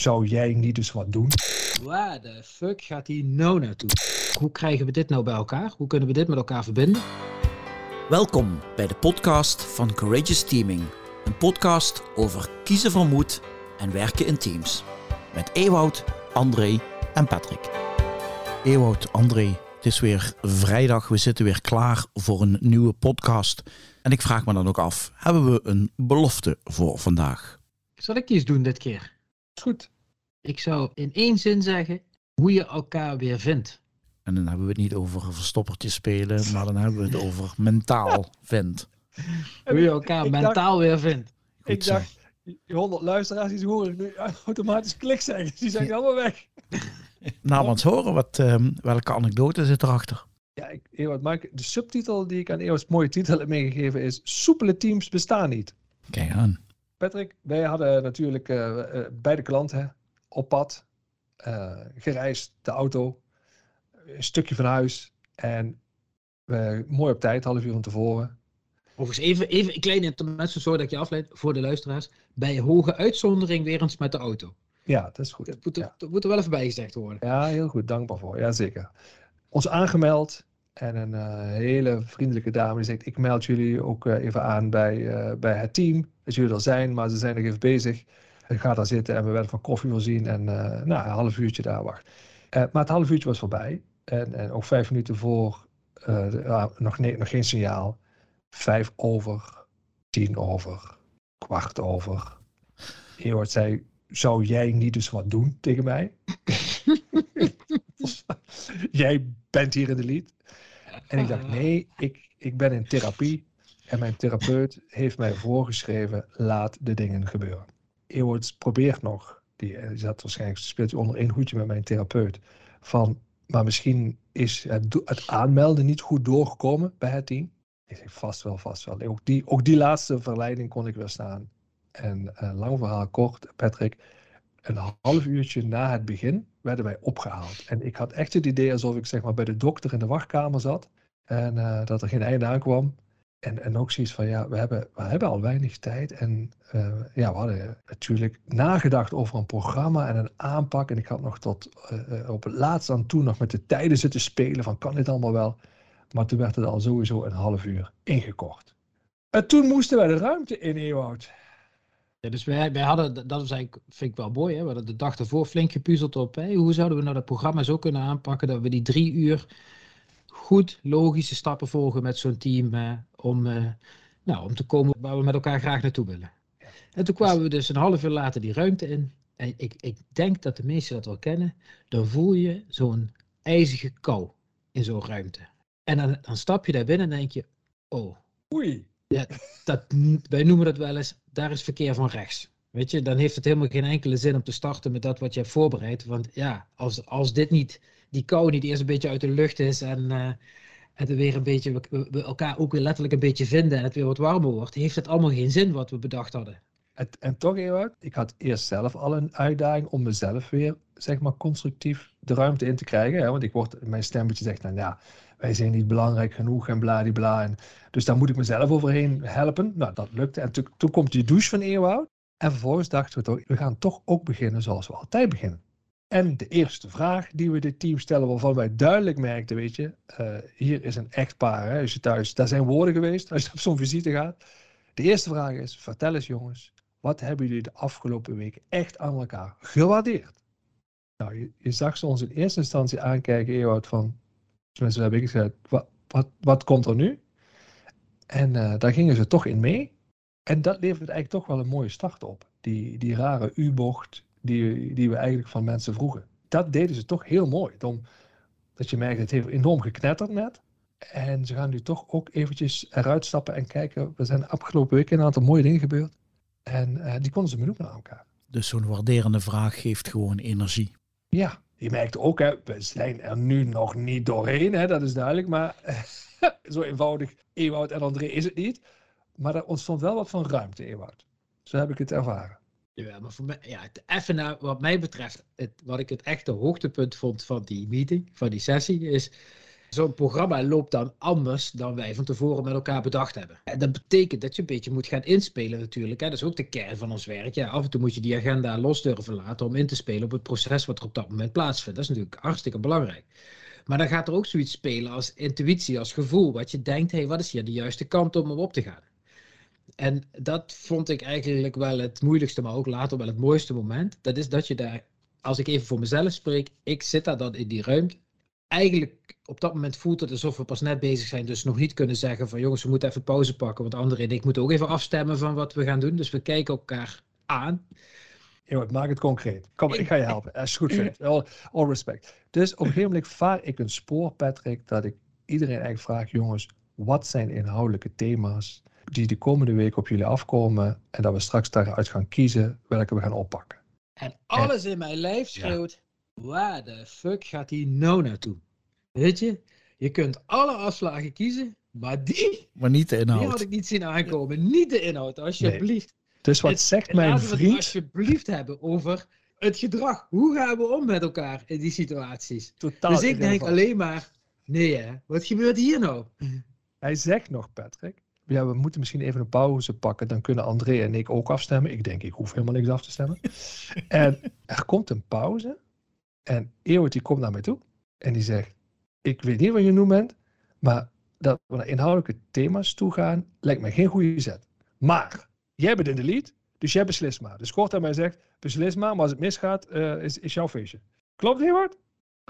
zou jij niet eens wat doen? Waar de fuck gaat hij nou naartoe? Hoe krijgen we dit nou bij elkaar? Hoe kunnen we dit met elkaar verbinden? Welkom bij de podcast van Courageous Teaming. Een podcast over kiezen van moed en werken in teams. Met Ewout, André en Patrick. Ewout, André, het is weer vrijdag. We zitten weer klaar voor een nieuwe podcast. En ik vraag me dan ook af, hebben we een belofte voor vandaag? Zal ik die eens doen dit keer? Is goed. Ik zou in één zin zeggen hoe je elkaar weer vindt. En dan hebben we het niet over verstoppertjes spelen, maar dan hebben we het over mentaal vindt. Hoe je elkaar Ik dacht- mentaal weer vindt. Goed ik zo. dacht, die honderd luisteraars die horen nu automatisch klik zeggen. Die zijn allemaal weg. Nou, want horen wat, ehm, welke anekdote zit erachter? Ja, ik, Ewout, Mike, de subtitel die ik aan Ewout's mooie titel heb meegegeven is Soepele teams bestaan niet. Kijk aan. Patrick, wij hadden natuurlijk eh, eh, bij de klant hè, op pad, eh, gereisd, de auto, een stukje van huis en mooi op tijd, half uur van tevoren. Overigens, even, even een kleine intermezzo, sorry dat ik je afleid voor de luisteraars. Bij hoge uitzondering weer eens met de auto. Ja, dat is goed. Dat moet, er, Ja. dat moet er wel even bij gezegd worden. Ja, heel goed. Dankbaar voor. Ja, zeker. Ons aangemeld. En een eh, hele vriendelijke dame die zegt: Ik meld jullie ook eh, even aan bij, eh, bij het team. Dat jullie er zijn, maar ze zijn nog even bezig. Ik ga daar zitten en we werden van koffie voorzien. En nou, een half uurtje daar wacht. Maar het half uurtje was voorbij. En, en ook vijf minuten voor ja, nog, nee, nog geen signaal. Vijf over, tien over, kwart over. Ewout zei: Zou jij niet eens wat doen tegen mij? Jij bent hier in de lead. En ik dacht, nee, ik, ik ben in therapie. En mijn therapeut heeft mij voorgeschreven, laat de dingen gebeuren. Ewout probeert nog, die, eh, zat waarschijnlijk, speelt onder één hoedje met mijn therapeut. Van, maar misschien is het, het aanmelden niet goed doorgekomen bij het team. Ik zeg, vast wel, vast wel. Ook die, ook die laatste verleiding kon ik weerstaan. En eh, lang verhaal kort, Patrick. Een half uurtje na het begin werden wij opgehaald. En ik had echt het idee alsof ik zeg maar, bij de dokter in de wachtkamer zat. En eh, dat er geen einde aan kwam. En, en ook zoiets van, ja, we hebben, we hebben al weinig tijd. En eh, ja, we hadden natuurlijk nagedacht over een programma en een aanpak. En ik had nog tot eh, op het laatst aan toe nog met de tijden zitten spelen van, kan dit allemaal wel? Maar toen werd het al sowieso een half uur ingekort. En toen moesten wij de ruimte in, Ewout. Ja, dus wij, wij hadden, dat is eigenlijk, vind ik wel mooi, hè? we hadden de dag ervoor flink gepuzzeld op. Hè? Hoe zouden we nou dat programma zo kunnen aanpakken dat we die drie uur goed logische stappen volgen met zo'n team eh, om, eh, nou, om te komen waar we met elkaar graag naartoe willen. En toen kwamen we dus een half uur later die ruimte in. En ik, ik denk dat de meesten dat wel kennen. Dan voel je zo'n ijzige kou in zo'n ruimte. En dan, dan stap je daar binnen en denk je, oh, Oei. dat, wij noemen dat wel eens, daar is verkeer van rechts. Weet je, dan heeft het helemaal geen enkele zin om te starten met dat wat je hebt voorbereid. Want ja, als, als dit niet, die kou niet eerst een beetje uit de lucht is en, eh, er weer een beetje, we, elkaar ook weer letterlijk een beetje vinden en het weer wat warmer wordt, heeft het allemaal geen zin wat we bedacht hadden. En, en toch, Ewout, ik had eerst zelf al een uitdaging om mezelf weer, zeg maar, constructief de ruimte in te krijgen. Hè? Want ik word, mijn stemmetje zegt dan, ja, wij zijn niet belangrijk genoeg en bladibla. En, dus daar moet ik mezelf overheen helpen. Nou, dat lukte. En toen, toen komt die douche van Ewout. En vervolgens dachten we toch, we gaan toch ook beginnen zoals we altijd beginnen. En de eerste vraag die we dit team stellen, waarvan wij duidelijk merkten, weet je, eh, hier is een echtpaar. Hè? Als je thuis, daar zijn woorden geweest, als je op zo'n visite gaat. De eerste vraag is, vertel eens jongens, wat hebben jullie de afgelopen weken echt aan elkaar gewaardeerd? Nou, je, je zag ze ons in eerste instantie aankijken, Ewout, van, tenminste heb ik gezegd, wat, wat, wat komt er nu? En eh, daar gingen ze toch in mee. En dat levert eigenlijk toch wel een mooie start op. Die, die rare U-bocht die, die we eigenlijk van mensen vroegen. Dat deden ze toch heel mooi. Dat je merkt, het heeft enorm geknetterd net. En ze gaan nu toch ook eventjes eruit stappen en kijken. Er zijn de afgelopen weken een aantal mooie dingen gebeurd. En eh, die konden ze benoemen aan elkaar. Dus zo'n waarderende vraag geeft gewoon energie. Ja, je merkt ook, hè, we zijn er nu nog niet doorheen, hè, dat is duidelijk. Maar zo eenvoudig, Ewout en André is het niet. Maar er ontstond wel wat van ruimte, Ewout. Zo heb ik het ervaren. Maar voor mij, ja, even naar, wat mij betreft, het, wat ik het echte hoogtepunt vond van die meeting, van die sessie, is Zo'n programma loopt dan anders dan wij van tevoren met elkaar bedacht hebben. En dat betekent dat je een beetje moet gaan inspelen natuurlijk. Hè. Dat is ook de kern van ons werk. Ja, af en toe moet je die agenda los durven laten om in te spelen op het proces wat er op dat moment plaatsvindt. Dat is natuurlijk hartstikke belangrijk. Maar dan gaat er ook zoiets spelen als intuïtie, als gevoel. Wat je denkt, hé, hey, wat is hier de juiste kant om op te gaan? En dat vond ik eigenlijk wel het moeilijkste, maar ook later wel het mooiste moment. Dat is dat je daar, als ik even voor mezelf spreek, ik zit daar dan in die ruimte. Eigenlijk op dat moment voelt het alsof we pas net bezig zijn, dus nog niet kunnen zeggen van jongens, we moeten even pauze pakken, want anderen en ik moeten ook even afstemmen van wat we gaan doen. Dus we kijken elkaar aan. Yo, maak het concreet. Kom, ik ga je helpen. Als je goed vindt. All, all respect. Dus op een gegeven moment vaar ik een spoor, Patrick, dat ik iedereen eigenlijk vraag, jongens, wat zijn inhoudelijke thema's die de komende week op jullie afkomen en dat we straks daaruit gaan kiezen welke we gaan oppakken. En alles in mijn lijf schreeuwt, ja. waar de fuck gaat die nou naartoe? Weet je, je kunt alle afslagen kiezen, maar die, maar niet de inhoud. die had ik niet zien aankomen. Niet de inhoud, alsjeblieft. Dus wat zegt mijn laten vriend? we het alsjeblieft hebben over het gedrag. Hoe gaan we om met elkaar in die situaties? Totaal dus ik denk alleen maar, nee hè, wat gebeurt hier nou? Hij zegt nog, Patrick, ja, we moeten misschien even een pauze pakken. Dan kunnen André en ik ook afstemmen. Ik denk, ik hoef helemaal niks af te stemmen. en er komt een pauze. En Eeuwert die komt naar mij toe. En die zegt, ik weet niet wat je noemt bent. Maar dat we naar inhoudelijke thema's toe gaan, lijkt mij geen goede zet. Maar, jij bent in de lead. Dus jij beslist maar. Dus kort aan mij zegt, beslis maar. Maar als het misgaat, uh, is, is jouw feestje. Klopt, Eeuwert?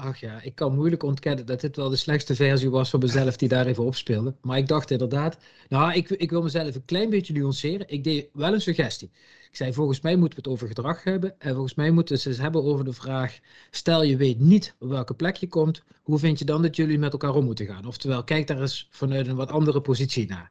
Ach ja, ik kan moeilijk ontkennen dat dit wel de slechtste versie was van mezelf die daar even opspeelde. Maar ik dacht inderdaad, nou, ik, ik wil mezelf een klein beetje nuanceren. Ik deed wel een suggestie. Ik zei, volgens mij moeten we het over gedrag hebben. En volgens mij moeten we het hebben over de vraag, stel je weet niet op welke plek je komt, hoe vind je dan dat jullie met elkaar om moeten gaan? Oftewel, kijk daar eens vanuit een wat andere positie naar.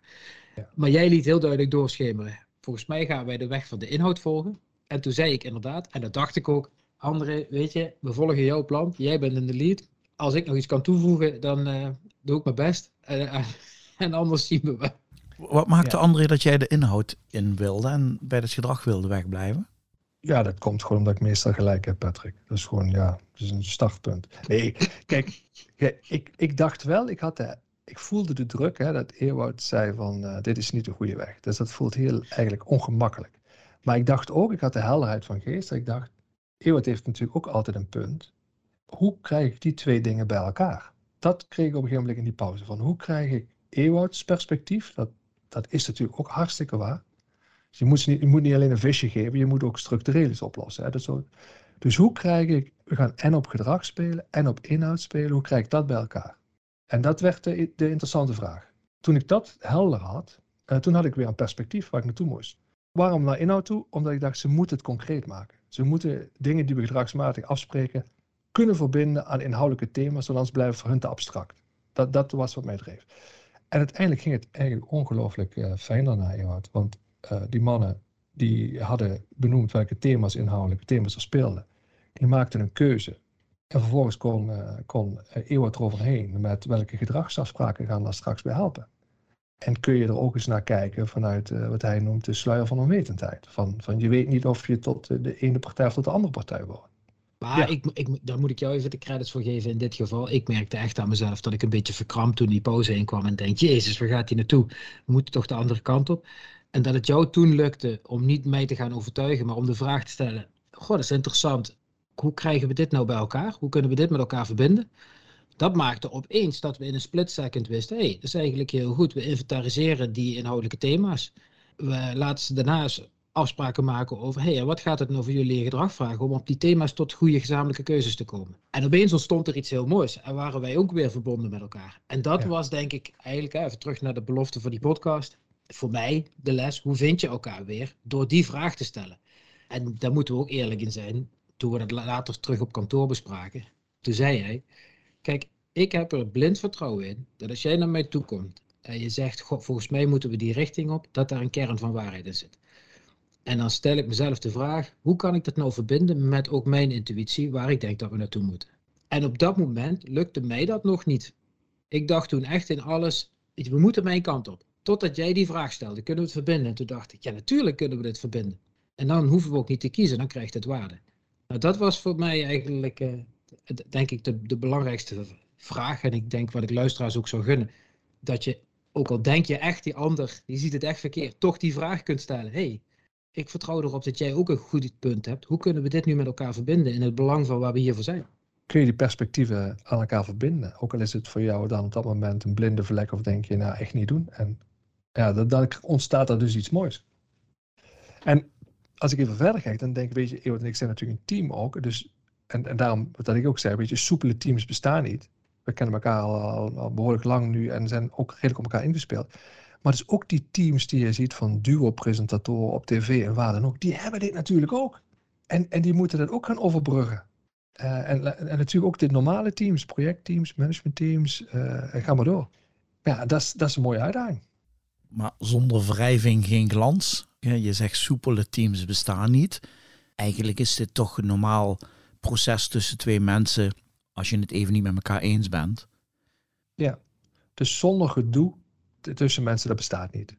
Ja. Maar jij liet heel duidelijk doorschemeren. Volgens mij gaan wij de weg van de inhoud volgen. En toen zei ik inderdaad, en dat dacht ik ook, André, weet je, we volgen jouw plan. Jij bent in de lead. Als ik nog iets kan toevoegen, dan uh, doe ik mijn best. Uh, en anders zien we wel. Wat maakte ja. André dat jij de inhoud in wilde en bij het gedrag wilde wegblijven? Ja, dat komt gewoon omdat ik meestal gelijk heb, Patrick. Dat is gewoon, ja, dat is een startpunt. Nee, kijk, ik, ik dacht wel, ik, had de, ik voelde de druk hè, dat Ewout zei van, uh, dit is niet de goede weg. Dus dat voelt heel eigenlijk ongemakkelijk. Maar ik dacht ook, ik had de helderheid van geest, ik dacht, Ewout heeft natuurlijk ook altijd een punt. Hoe krijg ik die twee dingen bij elkaar? Dat kreeg ik op een gegeven moment in die pauze. Van hoe krijg ik Ewouts perspectief? Dat, dat is natuurlijk ook hartstikke waar. Dus je moet, niet, je moet niet alleen een visje geven, je moet ook structureel iets oplossen. Hè? Dus, dus hoe krijg ik, we gaan en op gedrag spelen en op inhoud spelen, hoe krijg ik dat bij elkaar? En dat werd de, de interessante vraag. Toen ik dat helder had, uh, toen had ik weer een perspectief waar ik naartoe moest. Waarom naar inhoud toe? Omdat ik dacht, ze moeten het concreet maken. Ze moeten dingen die we gedragsmatig afspreken kunnen verbinden aan inhoudelijke thema's, anders blijven voor hun te abstract. Dat, dat was wat mij dreef. En uiteindelijk ging het eigenlijk ongelooflijk uh, fijn daarna. Want uh, die mannen die hadden benoemd welke thema's, inhoudelijke thema's er speelden. Die maakten een keuze. En vervolgens kon, uh, kon eroverheen met welke gedragsafspraken gaan daar straks bij helpen. En kun je er ook eens naar kijken vanuit uh, wat hij noemt de sluier van onwetendheid. Van, van je weet niet of je tot de ene partij of tot de andere partij wordt. Maar ja. ik, ik, daar moet ik jou even de credits voor geven in dit geval. Ik merkte echt aan mezelf dat ik een beetje verkrampt toen die pauze heen kwam. En denk, jezus, waar gaat hij naartoe? We moeten toch de andere kant op. En dat het jou toen lukte om niet mij te gaan overtuigen, maar om de vraag te stellen. Goh, dat is interessant. Hoe krijgen we dit nou bij elkaar? Hoe kunnen we dit met elkaar verbinden? Dat maakte opeens dat we in een split second wisten, hé, hey, dat is eigenlijk heel goed. We inventariseren die inhoudelijke thema's. We laten ze daarnaast afspraken maken over, hé, hey, wat gaat het nou voor jullie gedrag vragen om op die thema's tot goede gezamenlijke keuzes te komen. En opeens ontstond er iets heel moois en waren wij ook weer verbonden met elkaar. En dat ja. was denk ik eigenlijk, even terug naar de belofte van die podcast, voor mij de les, hoe vind je elkaar weer? Door die vraag te stellen. En daar moeten we ook eerlijk in zijn, toen we dat later terug op kantoor bespraken, toen zei hij, Kijk, ik heb er blind vertrouwen in dat als jij naar mij toe komt en je zegt, God, volgens mij moeten we die richting op, dat daar een kern van waarheid in zit. En dan stel ik mezelf de vraag, hoe kan ik dat nou verbinden met ook mijn intuïtie, waar ik denk dat we naartoe moeten? En op dat moment lukte mij dat nog niet. Ik dacht toen echt in alles, we moeten mijn kant op. Totdat jij die vraag stelde, kunnen we het verbinden? En toen dacht ik, ja natuurlijk kunnen we dit verbinden. En dan hoeven we ook niet te kiezen, dan krijgt het waarde. Nou, dat was voor mij eigenlijk... Uh, denk ik, de, de belangrijkste vraag, en ik denk wat ik luisteraars ook zou gunnen, dat je, ook al denk je echt die ander, die ziet het echt verkeerd, toch die vraag kunt stellen. hey, ik vertrouw erop dat jij ook een goed punt hebt. Hoe kunnen we dit nu met elkaar verbinden in het belang van waar we hier voor zijn? Kun je die perspectieven aan elkaar verbinden? Ook al is het voor jou dan op dat moment een blinde vlek of denk je, nou echt niet doen. En ja, dan, dan ontstaat er dus iets moois. En als ik even verder kijk, dan denk ik, weet je, Ewout en ik zijn natuurlijk een team ook. Dus, en, en daarom, wat ik ook zei, weet je, soepele teams bestaan niet. We kennen elkaar al, al, behoorlijk lang nu en zijn ook redelijk op elkaar ingespeeld. Maar dus ook die teams die je ziet van duo-presentatoren op tv en waar dan ook, die hebben dit natuurlijk ook. En, en die moeten dat ook gaan overbruggen. Uh, en, en natuurlijk ook de normale teams, projectteams, managementteams, uh, ga maar door. Ja, dat is, dat is een mooie uitdaging. Maar zonder wrijving geen glans. Je zegt soepele teams bestaan niet. Eigenlijk is dit toch normaal proces tussen twee mensen als je het even niet met elkaar eens bent. Ja, dus zonder gedoe tussen mensen, dat bestaat niet.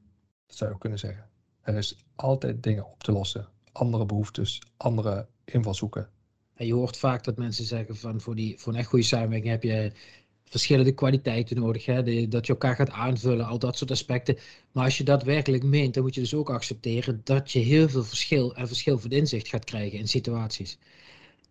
Dat zou je ook kunnen zeggen. Er is altijd dingen op te lossen. Andere behoeftes, andere invalshoeken. En je hoort vaak dat mensen zeggen van voor, die, voor een echt goede samenwerking heb je verschillende kwaliteiten nodig. Hè? dat je elkaar gaat aanvullen, al dat soort aspecten. Maar als je dat werkelijk meent, dan moet je dus ook accepteren dat je heel veel verschil en verschil van inzicht gaat krijgen in situaties.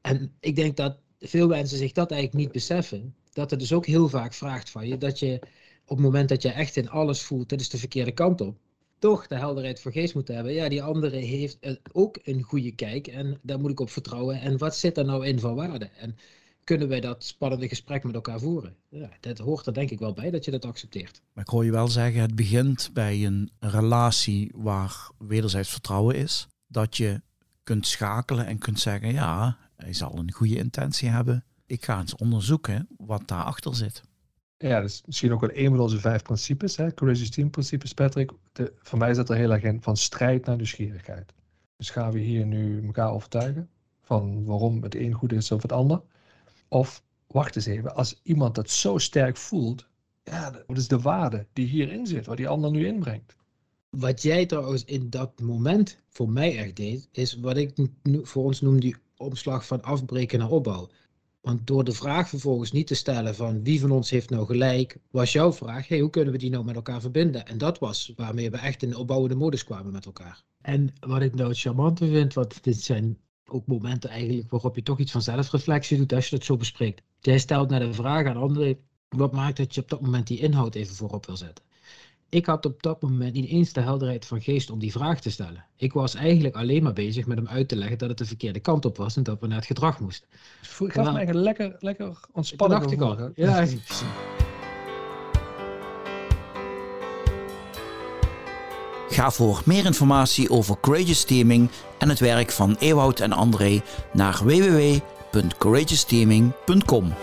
En ik denk dat veel mensen zich dat eigenlijk niet beseffen. Dat het dus ook heel vaak vraagt van je dat je op het moment dat je echt in alles voelt, dit is de verkeerde kant op, toch de helderheid voor geest moet hebben. Ja, die andere heeft ook een goede kijk en daar moet ik op vertrouwen. En wat zit er nou in van waarde? En kunnen wij dat spannende gesprek met elkaar voeren? Ja, dat hoort er denk ik wel bij dat je dat accepteert. Maar ik hoor je wel zeggen, het begint bij een relatie waar wederzijds vertrouwen is. Dat je kunt schakelen en kunt zeggen, ja, hij zal een goede intentie hebben. Ik ga eens onderzoeken wat daarachter zit. Ja, dat is misschien ook wel een van onze vijf principes, hè? Courageous Team principes, Patrick. De, voor mij zit er heel erg in van strijd naar nieuwsgierigheid. Dus gaan we hier nu elkaar overtuigen van waarom het een goed is of het ander? Of wacht eens even, als iemand dat zo sterk voelt, ja, wat is de waarde die hierin zit, wat die ander nu inbrengt? Wat jij trouwens in dat moment voor mij echt deed, is wat ik voor ons noem die omslag van afbreken naar opbouw. Want door de vraag vervolgens niet te stellen van wie van ons heeft nou gelijk, was jouw vraag, hey, hoe kunnen we die nou met elkaar verbinden? En dat was waarmee we echt in de opbouwende modus kwamen met elkaar. En wat ik nou het charmante vind, wat dit zijn ook momenten eigenlijk waarop je toch iets van zelfreflectie doet als je dat zo bespreekt. Jij stelt naar de vraag aan André, wat maakt dat je op dat moment die inhoud even voorop wil zetten? Ik had op dat moment niet eens de helderheid van geest om die vraag te stellen. Ik was eigenlijk alleen maar bezig met hem uit te leggen dat het de verkeerde kant op was en dat we naar het gedrag moesten. Ik gaf me eigenlijk lekker, lekker ontspannen. dacht ik al. Ja, Ga voor meer informatie over Courageous Teaming en het werk van Ewout en André naar www.courageousteaming.com.